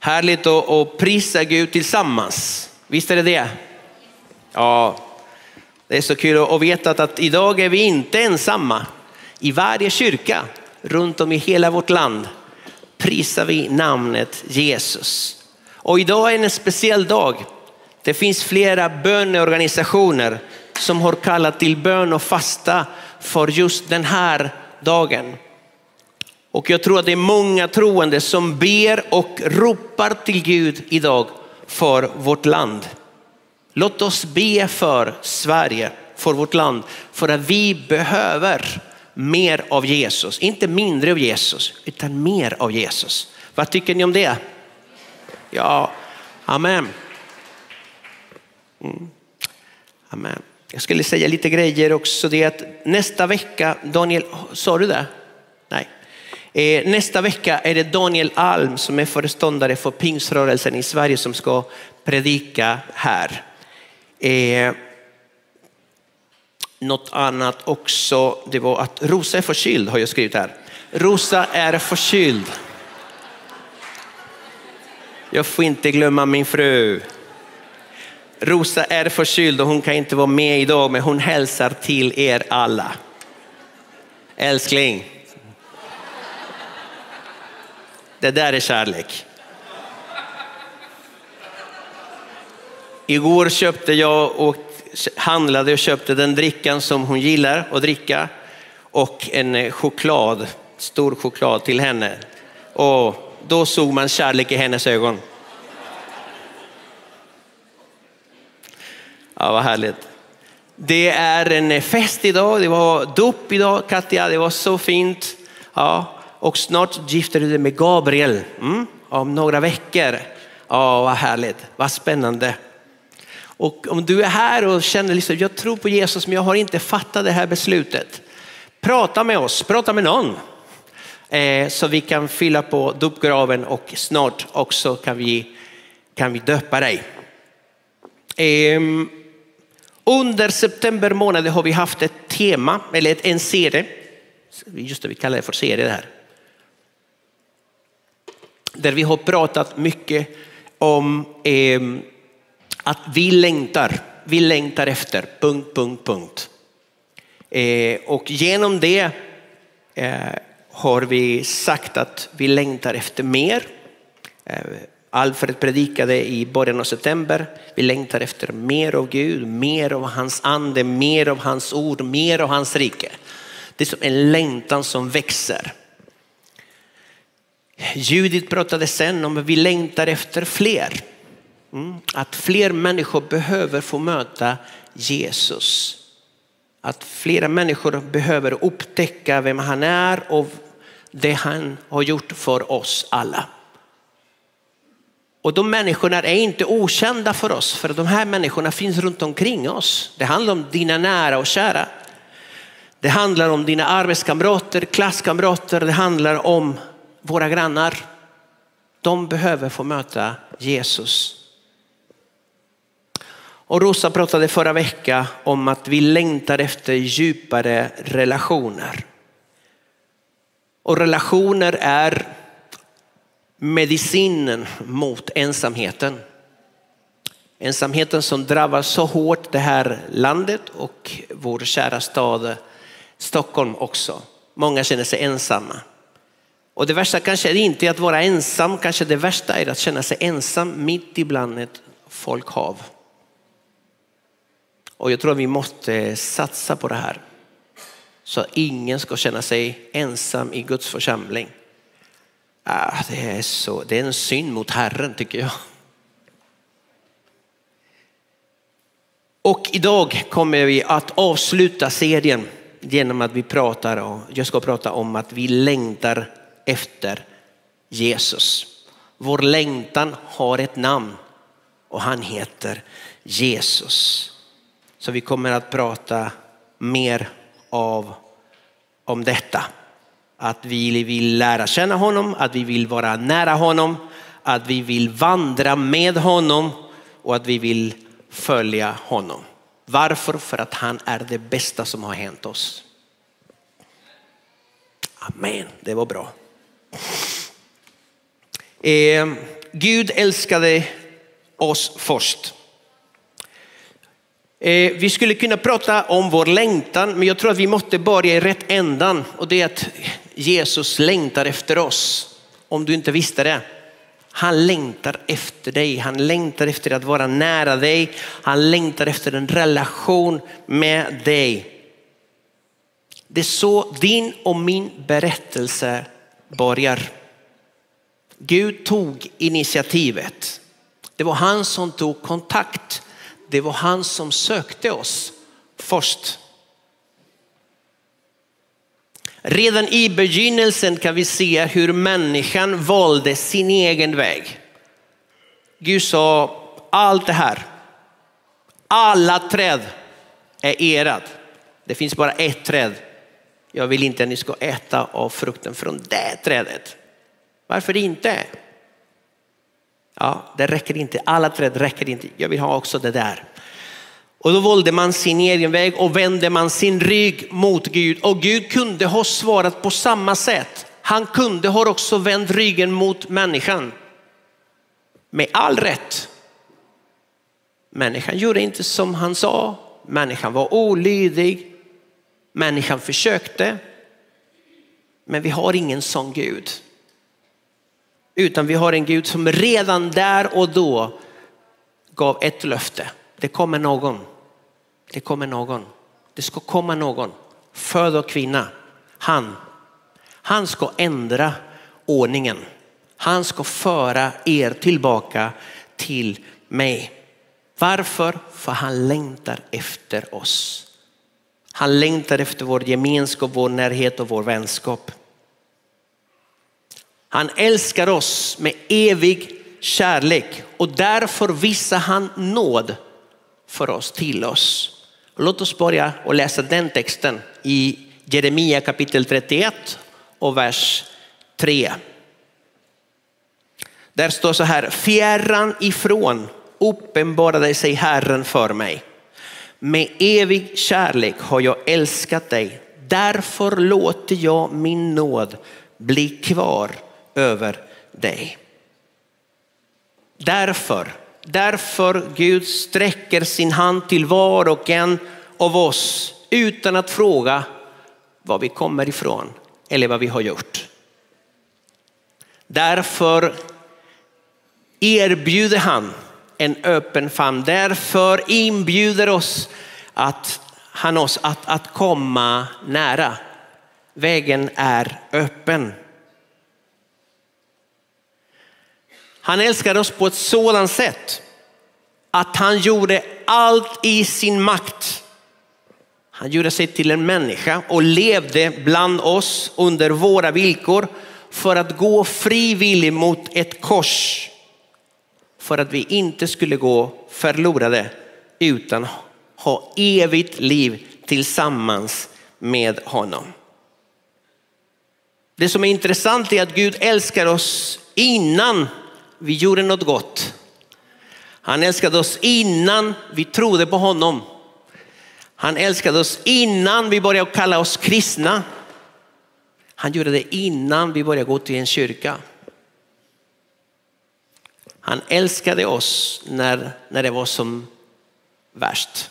Härligt att, att prisa Gud tillsammans. Visst är det det? Ja, det är så kul att veta att idag är vi inte ensamma. I varje kyrka runt om i hela vårt land prisar vi namnet Jesus. Och idag är en speciell dag. Det finns flera böneorganisationer som har kallat till bön och fasta för just den här dagen. Och jag tror att det är många troende som ber och ropar till Gud idag för vårt land. Låt oss be för Sverige, för vårt land, för att vi behöver mer av Jesus. Inte mindre av Jesus, utan mer av Jesus. Vad tycker ni om det? Ja, amen. Mm. Amen. Jag skulle säga lite grejer också. Det att nästa vecka, Daniel, sa du det? Eh, nästa vecka är det Daniel Alm som är föreståndare för pingsrörelsen i Sverige som ska predika här. Eh, något annat också, det var att Rosa är förkyld har jag skrivit här. Rosa är förkyld. Jag får inte glömma min fru. Rosa är förkyld och hon kan inte vara med idag men hon hälsar till er alla. Älskling. Det där är kärlek. Igår köpte jag och handlade och köpte den drickan som hon gillar att dricka och en eh, choklad, stor choklad till henne. Och då såg man kärlek i hennes ögon. Ja, vad härligt. Det är en fest idag, det var dop idag Katja, det var så fint. Ja, och snart gifter du dig med Gabriel mm, om några veckor. Ja, vad härligt, vad spännande. Och om du är här och känner liksom, jag tror på Jesus men jag har inte fattat det här beslutet. Prata med oss, prata med någon. Eh, så vi kan fylla på dopgraven och snart också kan vi, kan vi döpa dig. Eh, under september månad har vi haft ett tema, eller en serie. Just det, vi kallar det för serie det här. Där vi har pratat mycket om eh, att vi längtar, vi längtar efter, punkt, punkt, punkt. Eh, och genom det eh, har vi sagt att vi längtar efter mer. Eh, Alfred predikade i början av september. Vi längtar efter mer av Gud, mer av hans ande, mer av hans ord, mer av hans rike. Det är som en längtan som växer. Judit pratade sen om att vi längtar efter fler. Mm. Att fler människor behöver få möta Jesus. Att flera människor behöver upptäcka vem han är och det han har gjort för oss alla. Och de människorna är inte okända för oss, för de här människorna finns runt omkring oss. Det handlar om dina nära och kära. Det handlar om dina arbetskamrater, klasskamrater, det handlar om våra grannar. De behöver få möta Jesus. Och Rosa pratade förra veckan om att vi längtar efter djupare relationer. Och relationer är medicinen mot ensamheten. Ensamheten som drabbar så hårt det här landet och vår kära stad Stockholm också. Många känner sig ensamma. Och det värsta kanske är inte att vara ensam, kanske det värsta är att känna sig ensam mitt ibland ett folkhav. Och jag tror att vi måste satsa på det här. Så att ingen ska känna sig ensam i Guds församling. Ah, det, är så, det är en synd mot Herren tycker jag. Och idag kommer vi att avsluta serien genom att vi pratar och jag ska prata om att vi längtar efter Jesus. Vår längtan har ett namn och han heter Jesus. Så vi kommer att prata mer av om detta. Att vi vill lära känna honom, att vi vill vara nära honom, att vi vill vandra med honom och att vi vill följa honom. Varför? För att han är det bästa som har hänt oss. Amen, det var bra. Eh, Gud älskade oss först. Eh, vi skulle kunna prata om vår längtan, men jag tror att vi måste börja i rätt ändan och det är att Jesus längtar efter oss. Om du inte visste det. Han längtar efter dig, han längtar efter att vara nära dig, han längtar efter en relation med dig. Det är så din och min berättelse börjar. Gud tog initiativet. Det var han som tog kontakt. Det var han som sökte oss först. Redan i begynnelsen kan vi se hur människan valde sin egen väg. Gud sa allt det här, alla träd är erat. Det finns bara ett träd. Jag vill inte att ni ska äta av frukten från det trädet. Varför inte? Ja, det räcker inte. Alla träd räcker inte. Jag vill ha också det där. Och då valde man sin egen väg och vände man sin rygg mot Gud. Och Gud kunde ha svarat på samma sätt. Han kunde ha också vänt ryggen mot människan. Med all rätt. Människan gjorde inte som han sa. Människan var olydig. Människan försökte. Men vi har ingen sån Gud. Utan vi har en Gud som redan där och då gav ett löfte. Det kommer någon. Det kommer någon. Det ska komma någon. Född och kvinna. Han. Han ska ändra ordningen. Han ska föra er tillbaka till mig. Varför? För han längtar efter oss. Han längtar efter vår gemenskap, vår närhet och vår vänskap. Han älskar oss med evig kärlek och därför visar han nåd för oss till oss. Låt oss börja och läsa den texten i Jeremia kapitel 31 och vers 3. Där står så här, fjärran ifrån uppenbarade sig Herren för mig. Med evig kärlek har jag älskat dig. Därför låter jag min nåd bli kvar över dig. Därför, därför Gud sträcker sin hand till var och en av oss utan att fråga var vi kommer ifrån eller vad vi har gjort. Därför erbjuder han en öppen famn. Därför inbjuder oss att, han oss att, att komma nära. Vägen är öppen. Han älskade oss på ett sådant sätt att han gjorde allt i sin makt. Han gjorde sig till en människa och levde bland oss under våra villkor för att gå frivilligt mot ett kors. För att vi inte skulle gå förlorade utan ha evigt liv tillsammans med honom. Det som är intressant är att Gud älskar oss innan vi gjorde något gott. Han älskade oss innan vi trodde på honom. Han älskade oss innan vi började kalla oss kristna. Han gjorde det innan vi började gå till en kyrka. Han älskade oss när, när det var som värst.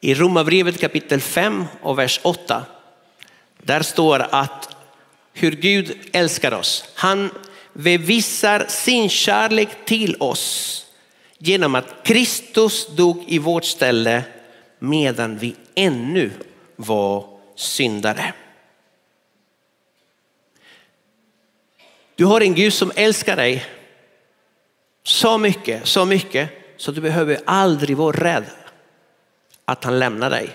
I Romarbrevet kapitel 5 och vers 8. Där står att hur Gud älskar oss. Han bevisar sin kärlek till oss genom att Kristus dog i vårt ställe medan vi ännu var syndare. Du har en Gud som älskar dig så mycket, så mycket så du behöver aldrig vara rädd att han lämnar dig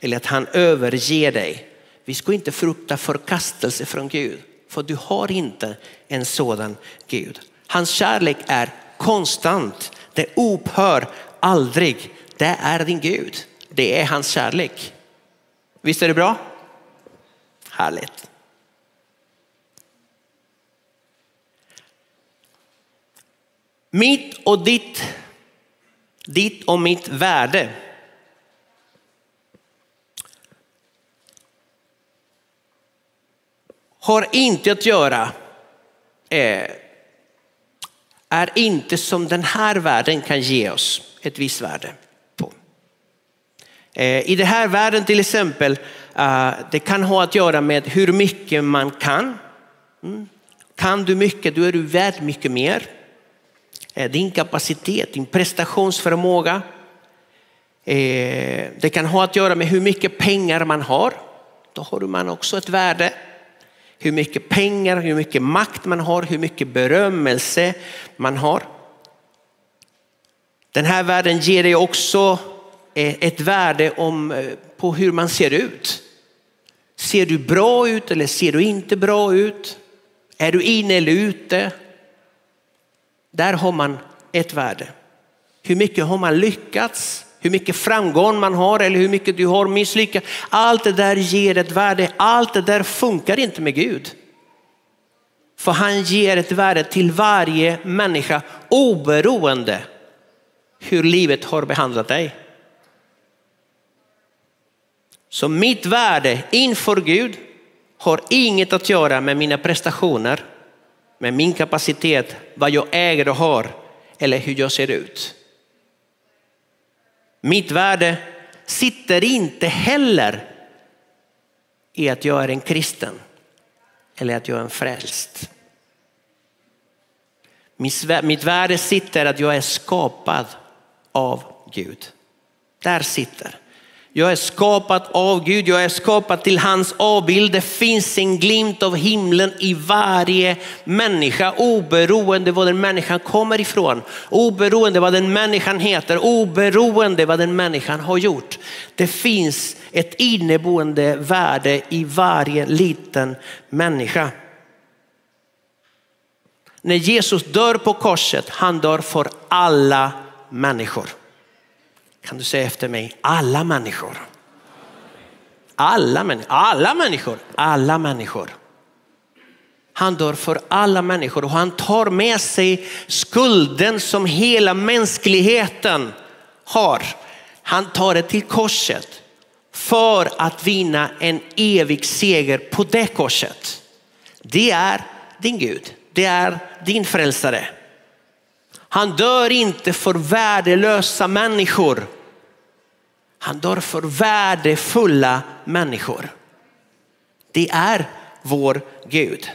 eller att han överger dig. Vi ska inte frukta förkastelse från Gud. För du har inte en sådan Gud. Hans kärlek är konstant. Det upphör aldrig. Det är din Gud. Det är hans kärlek. Visst är det bra? Härligt. Mitt och ditt, ditt och mitt värde har inte att göra eh, är inte som den här världen kan ge oss ett visst värde på. Eh, I den här världen till exempel, eh, det kan ha att göra med hur mycket man kan. Mm. Kan du mycket, då är du värd mycket mer. Eh, din kapacitet, din prestationsförmåga. Eh, det kan ha att göra med hur mycket pengar man har. Då har man också ett värde hur mycket pengar, hur mycket makt man har, hur mycket berömmelse man har. Den här världen ger dig också eh, ett värde om, eh, på hur man ser ut. Ser du bra ut eller ser du inte bra ut? Är du inne eller ute? Där har man ett värde. Hur mycket har man lyckats? Hur mycket framgång man har eller hur mycket du har misslyckats. Allt det där ger ett värde. Allt det där funkar inte med Gud. För han ger ett värde till varje människa oberoende hur livet har behandlat dig. Så mitt värde inför Gud har inget att göra med mina prestationer, med min kapacitet, vad jag äger och har eller hur jag ser ut. Mitt värde sitter inte heller i att jag är en kristen eller att jag är en frälst. Mitt värde sitter att jag är skapad av Gud. Där sitter. Jag är skapad av Gud, jag är skapad till hans avbild. Det finns en glimt av himlen i varje människa oberoende var den människan kommer ifrån. Oberoende vad den människan heter, oberoende vad den människan har gjort. Det finns ett inneboende värde i varje liten människa. När Jesus dör på korset, han dör för alla människor. Kan du säga efter mig? Alla människor. Alla, män, alla människor. Alla människor. Han dör för alla människor och han tar med sig skulden som hela mänskligheten har. Han tar det till korset för att vinna en evig seger på det korset. Det är din Gud. Det är din frälsare. Han dör inte för värdelösa människor. Han dör för värdefulla människor. Det är vår Gud.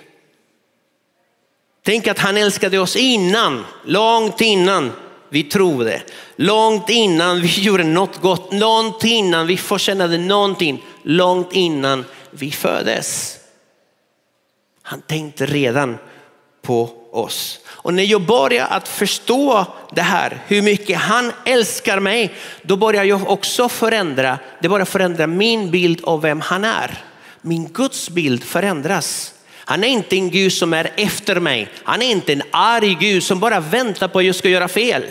Tänk att han älskade oss innan, långt innan vi trodde, långt innan vi gjorde något gott, långt innan vi förtjänade någonting, långt innan vi föddes. Han tänkte redan på oss. Och när jag börjar att förstå det här, hur mycket han älskar mig, då börjar jag också förändra, det börjar förändra min bild av vem han är. Min Guds bild förändras. Han är inte en Gud som är efter mig. Han är inte en arg Gud som bara väntar på att jag ska göra fel.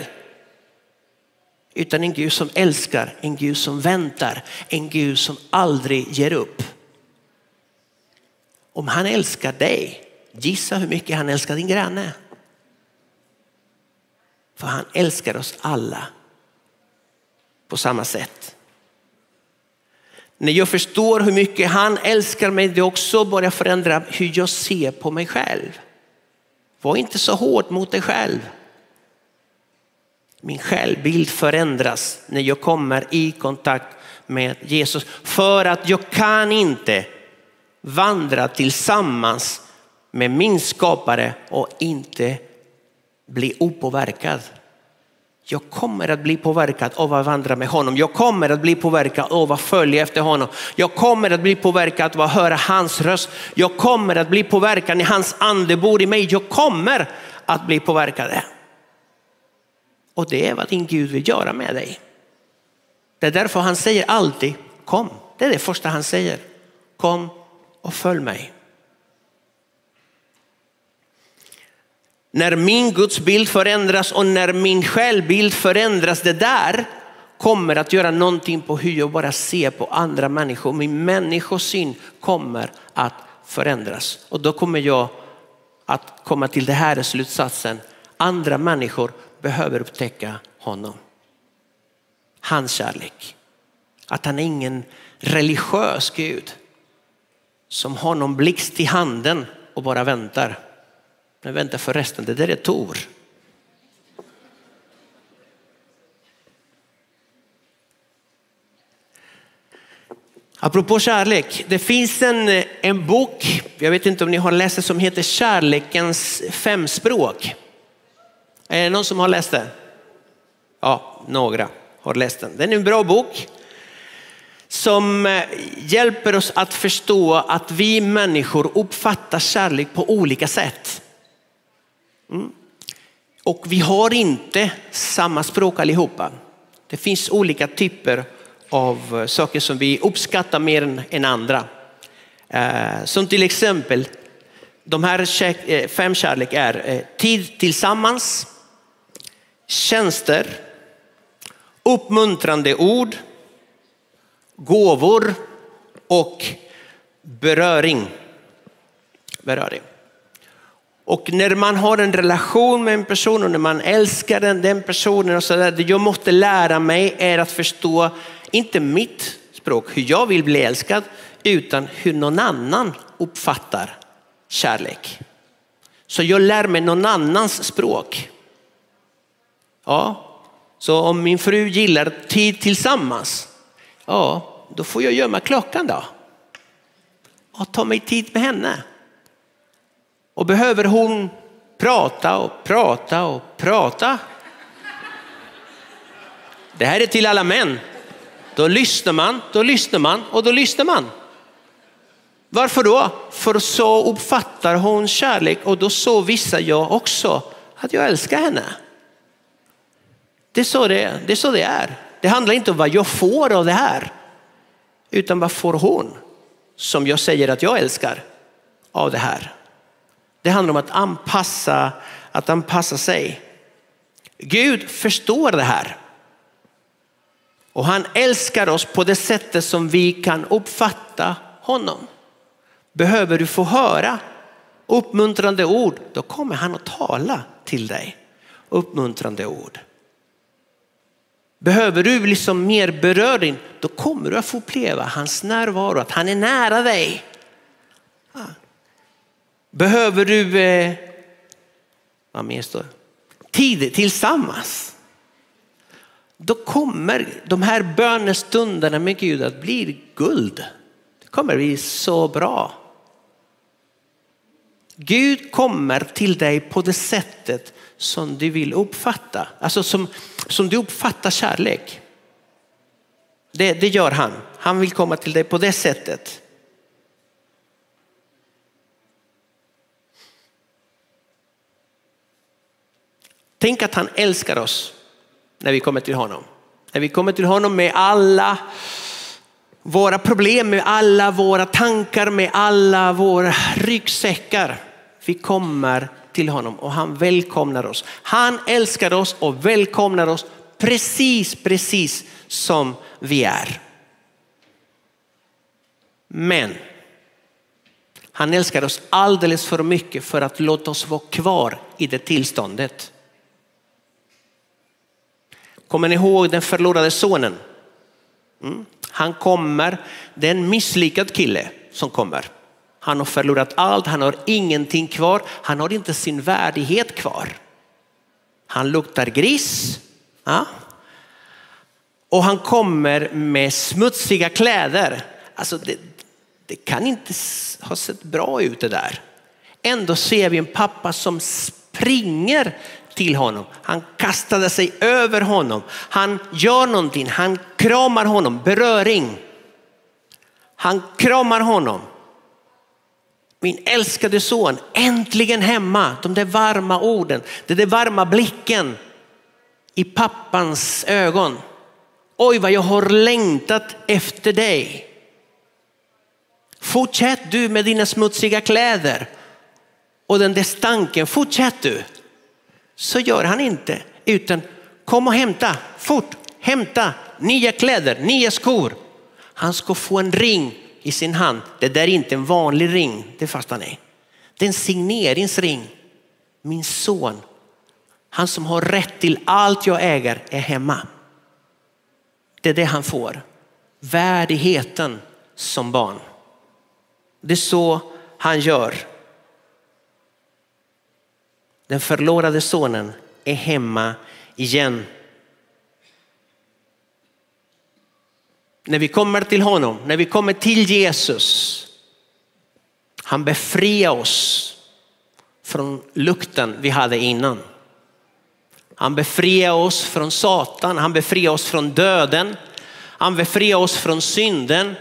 Utan en Gud som älskar, en Gud som väntar, en Gud som aldrig ger upp. Om han älskar dig, gissa hur mycket han älskar din granne. För han älskar oss alla på samma sätt. När jag förstår hur mycket han älskar mig, det också börjar förändra hur jag ser på mig själv. Var inte så hård mot dig själv. Min självbild förändras när jag kommer i kontakt med Jesus. För att jag kan inte vandra tillsammans med min skapare och inte bli opåverkad. Jag kommer att bli påverkad av att vandra med honom. Jag kommer att bli påverkad av att följa efter honom. Jag kommer att bli påverkad av att höra hans röst. Jag kommer att bli påverkad när hans ande bor i mig. Jag kommer att bli påverkad. Och det är vad din Gud vill göra med dig. Det är därför han säger alltid kom. Det är det första han säger. Kom och följ mig. När min Guds bild förändras och när min självbild förändras, det där kommer att göra någonting på hur jag bara ser på andra människor. Min människosyn kommer att förändras och då kommer jag att komma till det här slutsatsen. Andra människor behöver upptäcka honom. Hans kärlek. Att han är ingen religiös Gud som har någon blixt i handen och bara väntar. Men vänta förresten, det där är Tor. Apropå kärlek, det finns en, en bok, jag vet inte om ni har läst det, som heter Kärlekens femspråk. Är det någon som har läst den? Ja, några har läst den. Den är en bra bok som eh, hjälper oss att förstå att vi människor uppfattar kärlek på olika sätt. Mm. Och vi har inte samma språk allihopa. Det finns olika typer av eh, saker som vi uppskattar mer än andra. Eh, som till exempel, de här eh, fem kärlek är tid tillsammans, tjänster, uppmuntrande ord, gåvor och beröring. beröring. Och när man har en relation med en person och när man älskar den, den personen och så där, det jag måste lära mig är att förstå, inte mitt språk, hur jag vill bli älskad, utan hur någon annan uppfattar kärlek. Så jag lär mig någon annans språk. Ja, så om min fru gillar tid tillsammans, ja, då får jag gömma klockan då. Och ta mig tid med henne. Och behöver hon prata och prata och prata. Det här är till alla män. Då lyssnar man, då lyssnar man och då lyssnar man. Varför då? För så uppfattar hon kärlek och då så visar jag också att jag älskar henne. Det är så det är. Det, är så det, är. det handlar inte om vad jag får av det här. Utan vad får hon som jag säger att jag älskar av det här? Det handlar om att anpassa, att anpassa sig. Gud förstår det här. Och han älskar oss på det sättet som vi kan uppfatta honom. Behöver du få höra uppmuntrande ord, då kommer han att tala till dig. Uppmuntrande ord. Behöver du liksom mer beröring, då kommer du att få uppleva hans närvaro, att han är nära dig. Ah. Behöver du eh, vad mer står? tid tillsammans. Då kommer de här bönestunderna med Gud att bli guld. Det kommer bli så bra. Gud kommer till dig på det sättet som du vill uppfatta. Alltså som, som du uppfattar kärlek. Det, det gör han. Han vill komma till dig på det sättet. Tänk att han älskar oss när vi kommer till honom. När vi kommer till honom med alla våra problem, med alla våra tankar, med alla våra ryggsäckar. Vi kommer till honom och han välkomnar oss. Han älskar oss och välkomnar oss precis, precis som vi är. Men han älskar oss alldeles för mycket för att låta oss vara kvar i det tillståndet. Kommer ni ihåg den förlorade sonen? Mm. Han kommer, det är en misslyckad kille som kommer. Han har förlorat allt, han har ingenting kvar, han har inte sin värdighet kvar. Han luktar gris. Ja. Och han kommer med smutsiga kläder. Alltså det, det kan inte ha sett bra ut det där. Ändå ser vi en pappa som springer till honom. Han kastade sig över honom. Han gör någonting, han kramar honom, beröring. Han kramar honom. Min älskade son, äntligen hemma. De där varma orden, den där varma blicken i pappans ögon. Oj vad jag har längtat efter dig. Fortsätt du med dina smutsiga kläder och den där stanken, fortsätt du. Så gör han inte, utan kom och hämta, fort, hämta nya kläder, nya skor. Han ska få en ring i sin hand. Det där är inte en vanlig ring, det fattar ni. Det är en signeringsring. Min son, han som har rätt till allt jag äger är hemma. Det är det han får. Värdigheten som barn. Det är så han gör. Den förlorade sonen är hemma igen. när vi kommer till honom, när vi kommer till Jesus, han befriar oss från lukten vi hade innan. Han befriar oss från Satan, han befriar oss från döden, han befriar oss från synden.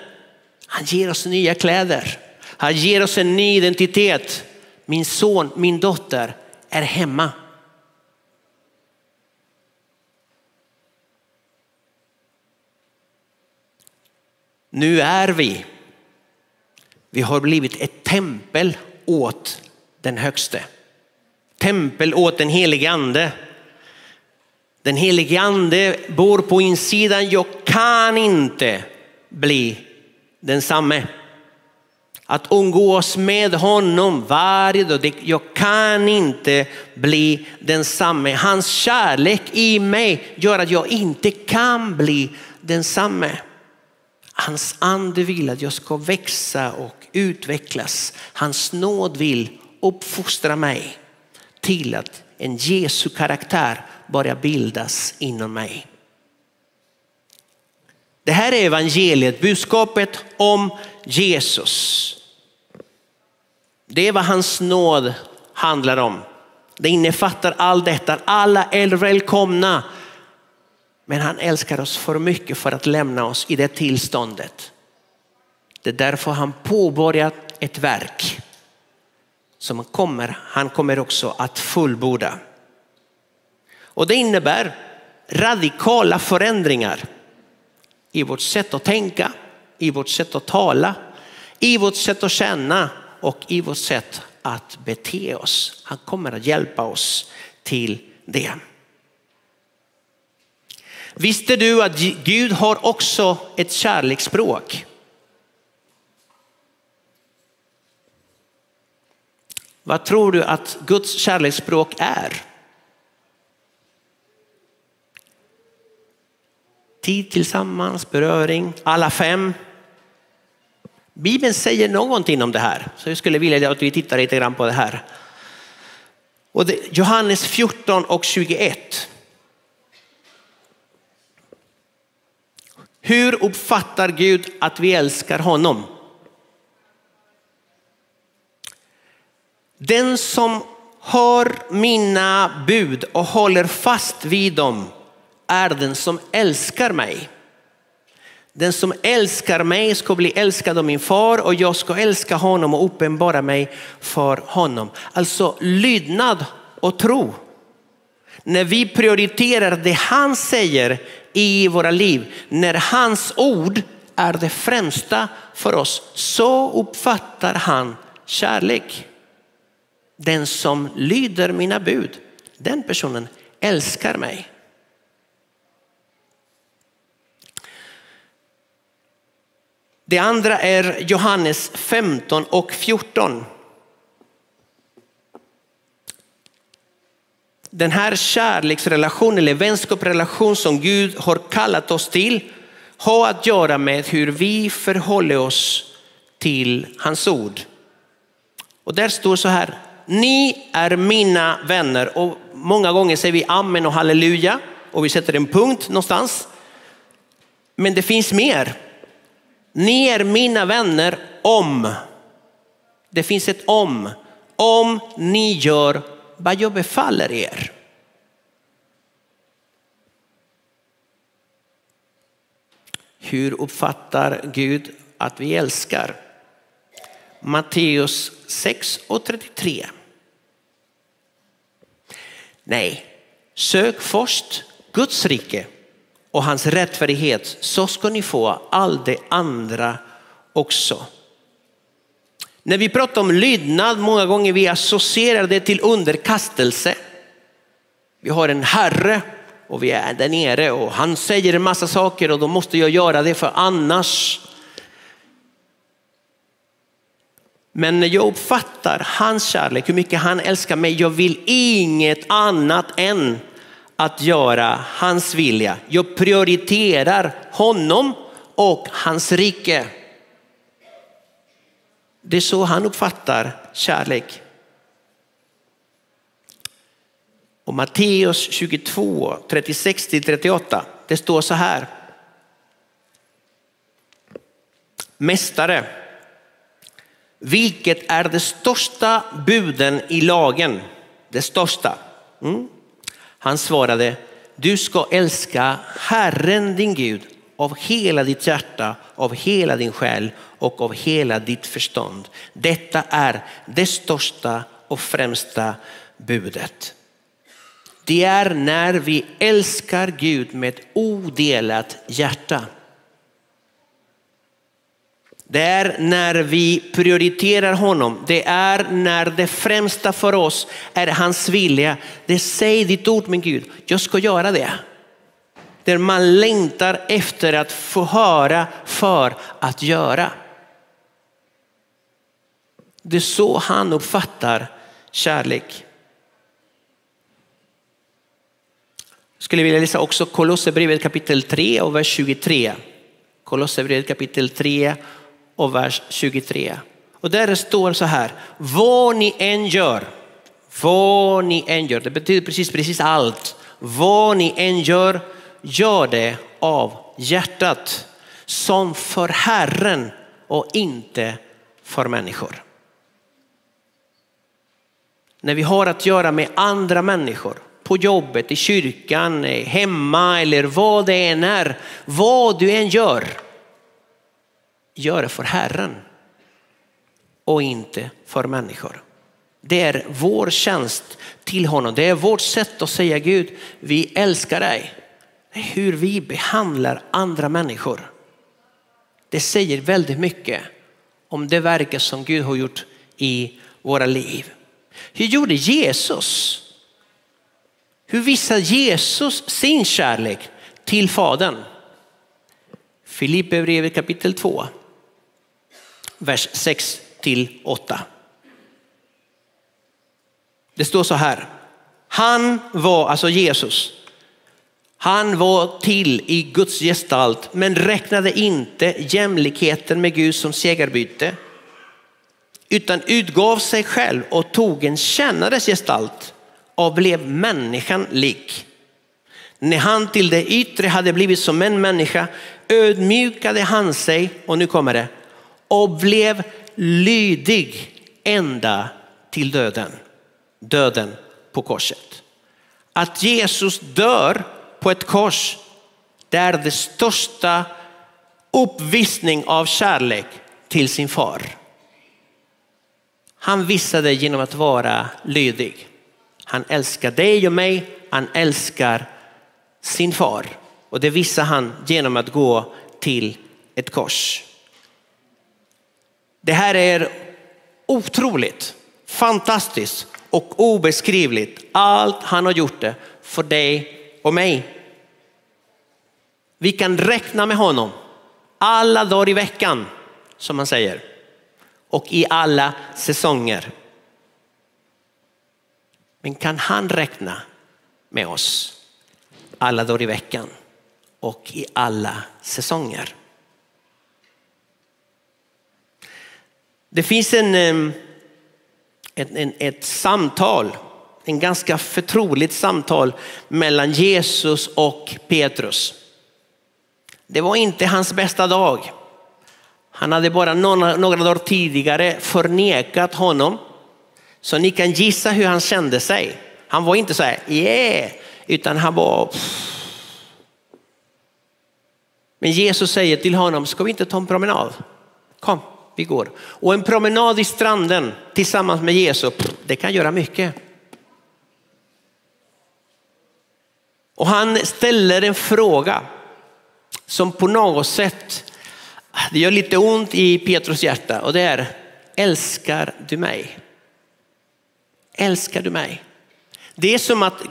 Han ger oss nya kläder, han ger oss en ny identitet. Min son, min dotter är hemma. Nu är vi, vi har blivit ett tempel åt den högste. Tempel åt den helige ande. Den helige ande bor på insidan. Jag kan inte bli densamme. Att umgås med honom varje dag, jag kan inte bli densamme. Hans kärlek i mig gör att jag inte kan bli densamme. Hans ande vill att jag ska växa och utvecklas. Hans nåd vill uppfostra mig till att en Jesu karaktär börjar bildas inom mig. Det här är evangeliet, budskapet om Jesus. Det är vad hans nåd handlar om. Det innefattar allt detta. Alla är välkomna. Men han älskar oss för mycket för att lämna oss i det tillståndet. Det är därför han påbörjat ett verk som kommer, han kommer också att fullborda. Och det innebär radikala förändringar i vårt sätt att tänka, i vårt sätt att tala, i vårt sätt att känna och i vårt sätt att bete oss. Han kommer att hjälpa oss till det. Visste du att Gud har också ett kärleksspråk? Vad tror du att Guds kärleksspråk är? Tid tillsammans, beröring, alla fem. Bibeln säger någonting om det här, så jag skulle vilja att vi tittar lite grann på det här. Och det, Johannes 14 och 21. Hur uppfattar Gud att vi älskar honom? Den som har mina bud och håller fast vid dem är den som älskar mig. Den som älskar mig ska bli älskad av min far och jag ska älska honom och uppenbara mig för honom. Alltså lydnad och tro. När vi prioriterar det han säger i våra liv, när hans ord är det främsta för oss, så uppfattar han kärlek. Den som lyder mina bud, den personen älskar mig. Det andra är Johannes 15 och 14. Den här kärleksrelationen eller vänskapsrelation som Gud har kallat oss till har att göra med hur vi förhåller oss till hans ord. Och där står så här, ni är mina vänner och många gånger säger vi amen och halleluja och vi sätter en punkt någonstans. Men det finns mer. Ni är mina vänner om, det finns ett om, om ni gör vad jag befaller er. Hur uppfattar Gud att vi älskar? Matteus 6 och 33. Nej, sök först Guds rike och hans rättfärdighet så ska ni få allt det andra också. När vi pratar om lydnad, många gånger vi associerar det till underkastelse. Vi har en herre och vi är där nere och han säger en massa saker och då måste jag göra det för annars. Men när jag uppfattar hans kärlek, hur mycket han älskar mig, jag vill inget annat än att göra hans vilja. Jag prioriterar honom och hans rike. Det är så han uppfattar kärlek. Och Matteus 22, 36-38, det står så här. Mästare, vilket är det största buden i lagen? Det största. Mm. Han svarade, du ska älska Herren din Gud av hela ditt hjärta, av hela din själ och av hela ditt förstånd. Detta är det största och främsta budet. Det är när vi älskar Gud med ett odelat hjärta. Det är när vi prioriterar honom. Det är när det främsta för oss är hans vilja. Det säger ditt ord min Gud, jag ska göra det. Där man längtar efter att få höra för att göra. Det är så han uppfattar kärlek. Jag skulle vilja läsa också Kolosserbrevet kapitel 3 och vers 23. Kolosserbrevet kapitel 3 och vers 23. Och där det står så här, vad ni än gör, vad ni än gör, det betyder precis, precis allt. Vad ni än gör, gör det av hjärtat som för Herren och inte för människor. När vi har att göra med andra människor, på jobbet, i kyrkan, hemma eller vad det än är, vad du än gör, gör det för Herren och inte för människor. Det är vår tjänst till honom. Det är vårt sätt att säga Gud, vi älskar dig. Hur vi behandlar andra människor. Det säger väldigt mycket om det verket som Gud har gjort i våra liv. Hur gjorde Jesus? Hur visade Jesus sin kärlek till Fadern? Filipperbrevet kapitel 2 vers 6 till 8. Det står så här. Han var, alltså Jesus, han var till i Guds gestalt men räknade inte jämlikheten med Gud som segerbyte utan utgav sig själv och tog en tjänares gestalt och blev människan lik. När han till det yttre hade blivit som en människa ödmjukade han sig, och nu kommer det, och blev lydig ända till döden. Döden på korset. Att Jesus dör på ett kors, det är det största uppvisning av kärlek till sin far. Han visade genom att vara lydig. Han älskar dig och mig, han älskar sin far. Och det visar han genom att gå till ett kors. Det här är otroligt, fantastiskt och obeskrivligt. Allt han har gjort det för dig och mig. Vi kan räkna med honom alla dagar i veckan som man säger och i alla säsonger. Men kan han räkna med oss alla dagar i veckan och i alla säsonger? Det finns en, en, en, ett samtal, en ganska förtroligt samtal mellan Jesus och Petrus. Det var inte hans bästa dag. Han hade bara några, några dagar tidigare förnekat honom. Så ni kan gissa hur han kände sig. Han var inte så här, yeah, utan han var... Pff. Men Jesus säger till honom, ska vi inte ta en promenad? Kom vi går. Och en promenad i stranden tillsammans med Jesus, det kan göra mycket. Och han ställer en fråga som på något sätt, ah, det gör lite ont i Petrus hjärta och det är, älskar du mig? Älskar du mig? Det är som att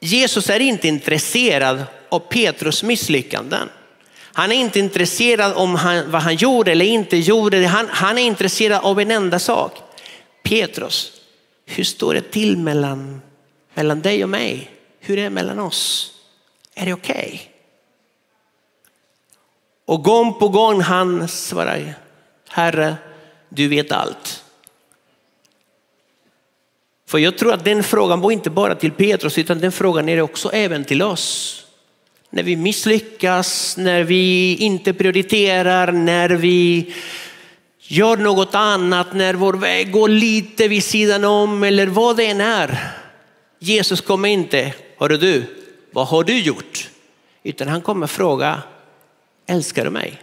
Jesus är inte intresserad av Petrus misslyckanden. Han är inte intresserad om han, vad han gjorde eller inte gjorde. Han, han är intresserad av en enda sak. Petrus, hur står det till mellan, mellan dig och mig? Hur är det mellan oss? Är det okej? Okay? Och gång på gång han svarar, Herre, du vet allt. För jag tror att den frågan var inte bara till Petrus utan den frågan är också även till oss när vi misslyckas, när vi inte prioriterar, när vi gör något annat, när vår väg går lite vid sidan om eller vad det än är. Jesus kommer inte, hörru du, vad har du gjort? Utan han kommer fråga, älskar du mig?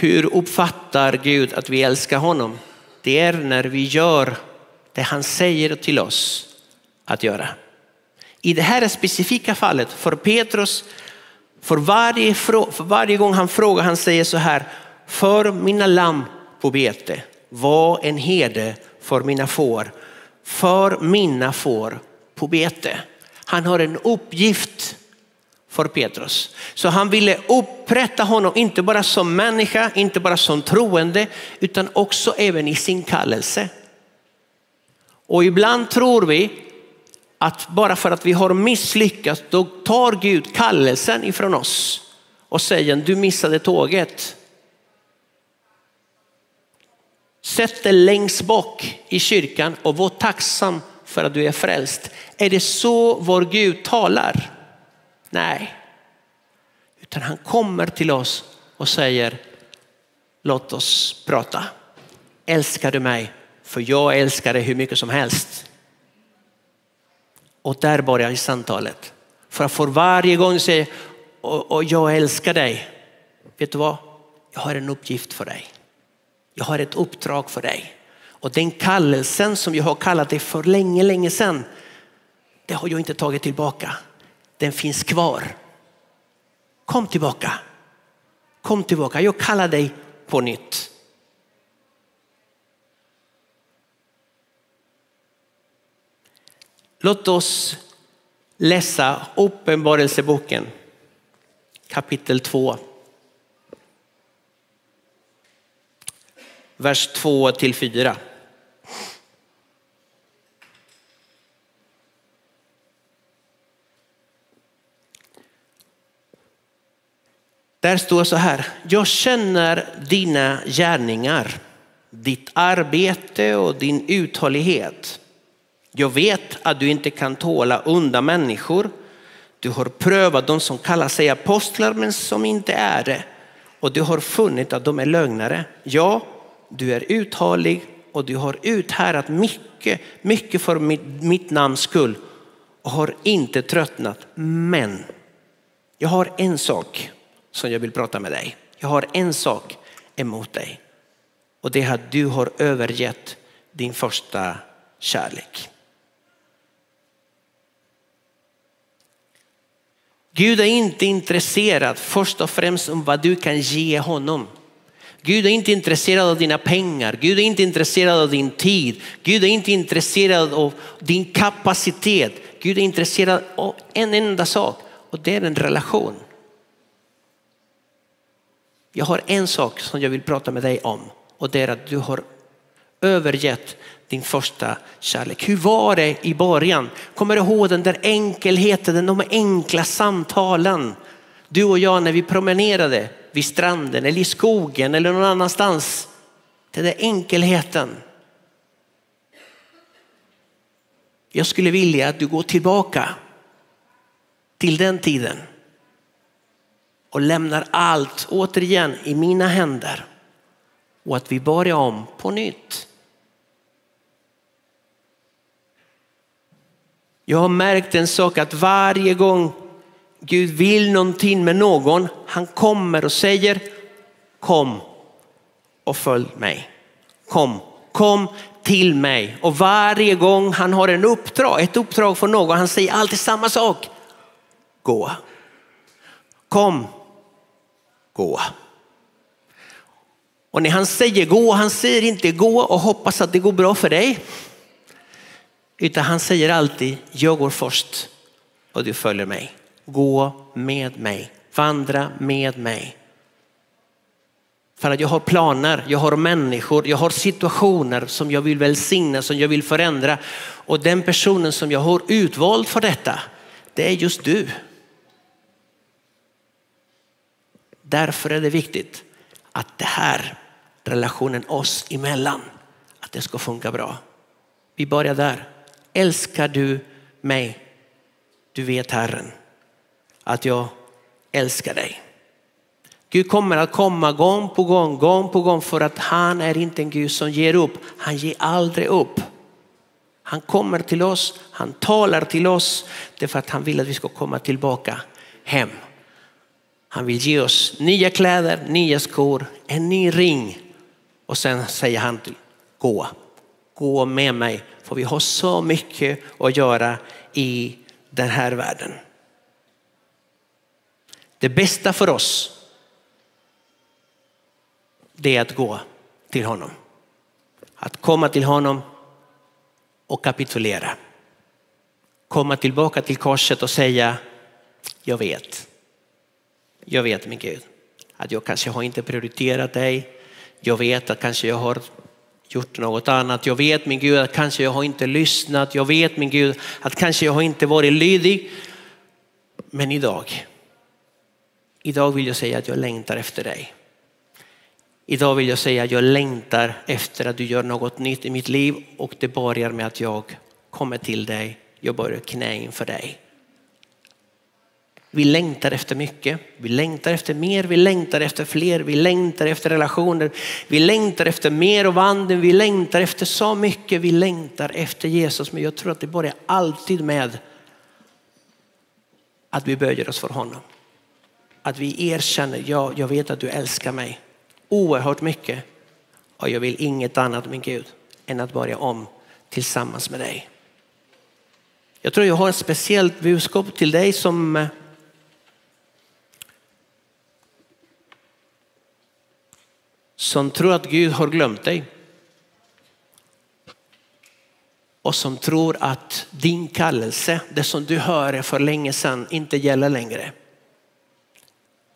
Hur uppfattar Gud att vi älskar honom? Det är när vi gör det han säger till oss att göra. I det här specifika fallet för Petrus, för varje, för varje gång han frågar, han säger så här, för mina lamm på bete, var en herde för mina får, för mina får på bete. Han har en uppgift för Petrus. Så han ville upprätta honom, inte bara som människa, inte bara som troende, utan också även i sin kallelse. Och ibland tror vi att bara för att vi har misslyckats, då tar Gud kallelsen ifrån oss och säger du missade tåget. Sätt dig längst bak i kyrkan och var tacksam för att du är frälst. Är det så vår Gud talar? Nej, utan han kommer till oss och säger låt oss prata. Älskar du mig? För jag älskar dig hur mycket som helst. Och där börjar samtalet. För att för varje gång säga och, och jag älskar dig. Vet du vad? Jag har en uppgift för dig. Jag har ett uppdrag för dig. Och den kallelsen som jag har kallat dig för länge, länge sedan. Det har jag inte tagit tillbaka den finns kvar. Kom tillbaka. Kom tillbaka, jag kallar dig på nytt. Låt oss läsa Uppenbarelseboken kapitel 2. Vers 2 till 4. Där står så här, jag känner dina gärningar, ditt arbete och din uthållighet. Jag vet att du inte kan tåla onda människor. Du har prövat de som kallar sig apostlar men som inte är det. Och du har funnit att de är lögnare. Ja, du är uthållig och du har uthärdat mycket, mycket för mitt, mitt namns skull och har inte tröttnat. Men jag har en sak som jag vill prata med dig. Jag har en sak emot dig och det är att du har övergett din första kärlek. Gud är inte intresserad först och främst om vad du kan ge honom. Gud är inte intresserad av dina pengar, Gud är inte intresserad av din tid, Gud är inte intresserad av din kapacitet. Gud är intresserad av en enda sak och det är en relation. Jag har en sak som jag vill prata med dig om och det är att du har övergett din första kärlek. Hur var det i början? Kommer du ihåg den där enkelheten, de enkla samtalen? Du och jag när vi promenerade vid stranden eller i skogen eller någon annanstans. Den där enkelheten. Jag skulle vilja att du går tillbaka till den tiden och lämnar allt återigen i mina händer och att vi börjar om på nytt. Jag har märkt en sak att varje gång Gud vill någonting med någon, han kommer och säger kom och följ mig. Kom, kom till mig. Och varje gång han har en uppdrag, ett uppdrag för någon, han säger alltid samma sak. Gå. Kom gå. Och när han säger gå, han säger inte gå och hoppas att det går bra för dig. Utan han säger alltid, jag går först och du följer mig. Gå med mig, vandra med mig. För att jag har planer, jag har människor, jag har situationer som jag vill välsigna, som jag vill förändra. Och den personen som jag har utvald för detta, det är just du. Därför är det viktigt att det här, relationen oss emellan. Att det ska funka bra. Vi börjar där. Älskar du mig? Du vet Herren att jag älskar dig. Gud kommer att komma gång på gång, gång på gång för att han är inte en Gud som ger upp. Han ger aldrig upp. Han kommer till oss, han talar till oss därför att han vill att vi ska komma tillbaka hem. Han vill ge oss nya kläder, nya skor, en ny ring och sen säger han till gå, gå med mig för vi har så mycket att göra i den här världen. Det bästa för oss det är att gå till honom. Att komma till honom och kapitulera. Komma tillbaka till korset och säga, jag vet. Jag vet min Gud att jag kanske har inte prioriterat dig. Jag vet att kanske jag har gjort något annat. Jag vet min Gud att kanske jag har inte lyssnat. Jag vet min Gud att kanske jag har inte varit lydig. Men idag, idag vill jag säga att jag längtar efter dig. Idag vill jag säga att jag längtar efter att du gör något nytt i mitt liv och det börjar med att jag kommer till dig. Jag börjar knä inför dig. Vi längtar efter mycket. Vi längtar efter mer, vi längtar efter fler, vi längtar efter relationer. Vi längtar efter mer av anden, vi längtar efter så mycket. Vi längtar efter Jesus. Men jag tror att det börjar alltid med att vi böjer oss för honom. Att vi erkänner, ja, jag vet att du älskar mig oerhört mycket. Och jag vill inget annat min Gud än att börja om tillsammans med dig. Jag tror jag har ett speciellt budskap till dig som eh, som tror att Gud har glömt dig. Och som tror att din kallelse, det som du hörde för länge sedan, inte gäller längre.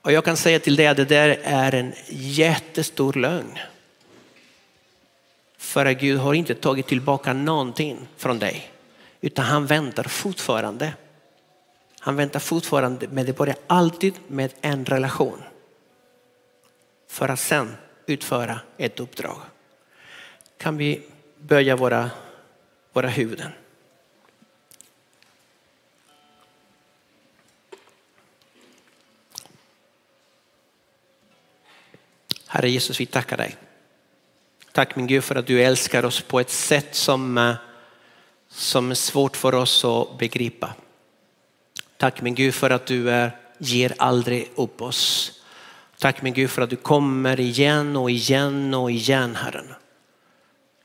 Och jag kan säga till dig att det där är en jättestor lögn. För att Gud har inte tagit tillbaka någonting från dig. Utan han väntar fortfarande. Han väntar fortfarande, men det börjar alltid med en relation. För att sen utföra ett uppdrag. Kan vi böja våra, våra huvuden? Herre Jesus, vi tackar dig. Tack min Gud för att du älskar oss på ett sätt som, eh, som är svårt för oss att begripa. Tack min Gud för att du är, ger aldrig upp oss. Tack min Gud för att du kommer igen och igen och igen Herren.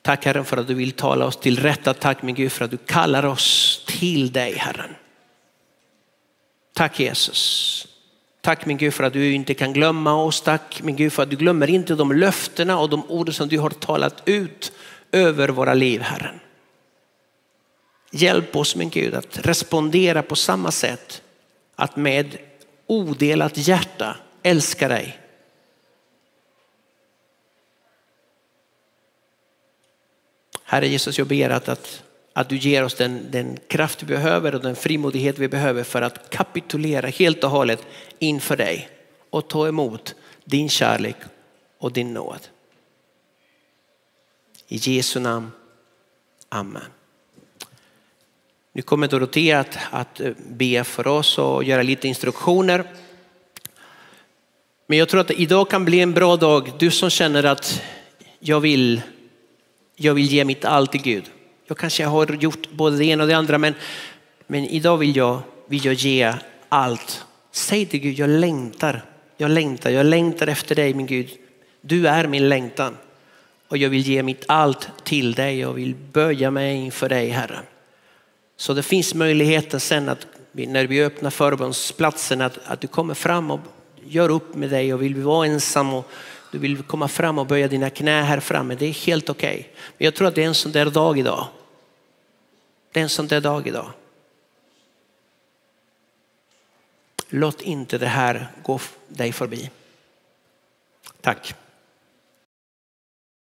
Tack Herren för att du vill tala oss till rätta. Tack min Gud för att du kallar oss till dig Herren. Tack Jesus. Tack min Gud för att du inte kan glömma oss. Tack min Gud för att du glömmer inte de löftena och de ord som du har talat ut över våra liv Herren. Hjälp oss min Gud att respondera på samma sätt. Att med odelat hjärta älska dig. Herre Jesus, jag ber att, att att du ger oss den, den kraft vi behöver och den frimodighet vi behöver för att kapitulera helt och hållet inför dig och ta emot din kärlek och din nåd. I Jesu namn. Amen. Nu kommer Dorotea att, att be för oss och göra lite instruktioner. Men jag tror att idag kan bli en bra dag. Du som känner att jag vill, jag vill ge mitt allt till Gud. Jag kanske har gjort både det ena och det andra men, men idag vill jag, vill jag ge allt. Säg till Gud, jag längtar, jag längtar, jag längtar efter dig min Gud. Du är min längtan och jag vill ge mitt allt till dig Jag vill böja mig inför dig Herre. Så det finns möjligheten sen att när vi öppnar förbundsplatsen att, att du kommer fram och gör upp med dig och vill vi vara ensam och du vill komma fram och böja dina knä här framme. Det är helt okej. Okay. Men jag tror att det är en sån där dag idag. Det är en sån där dag idag. Låt inte det här gå dig förbi. Tack.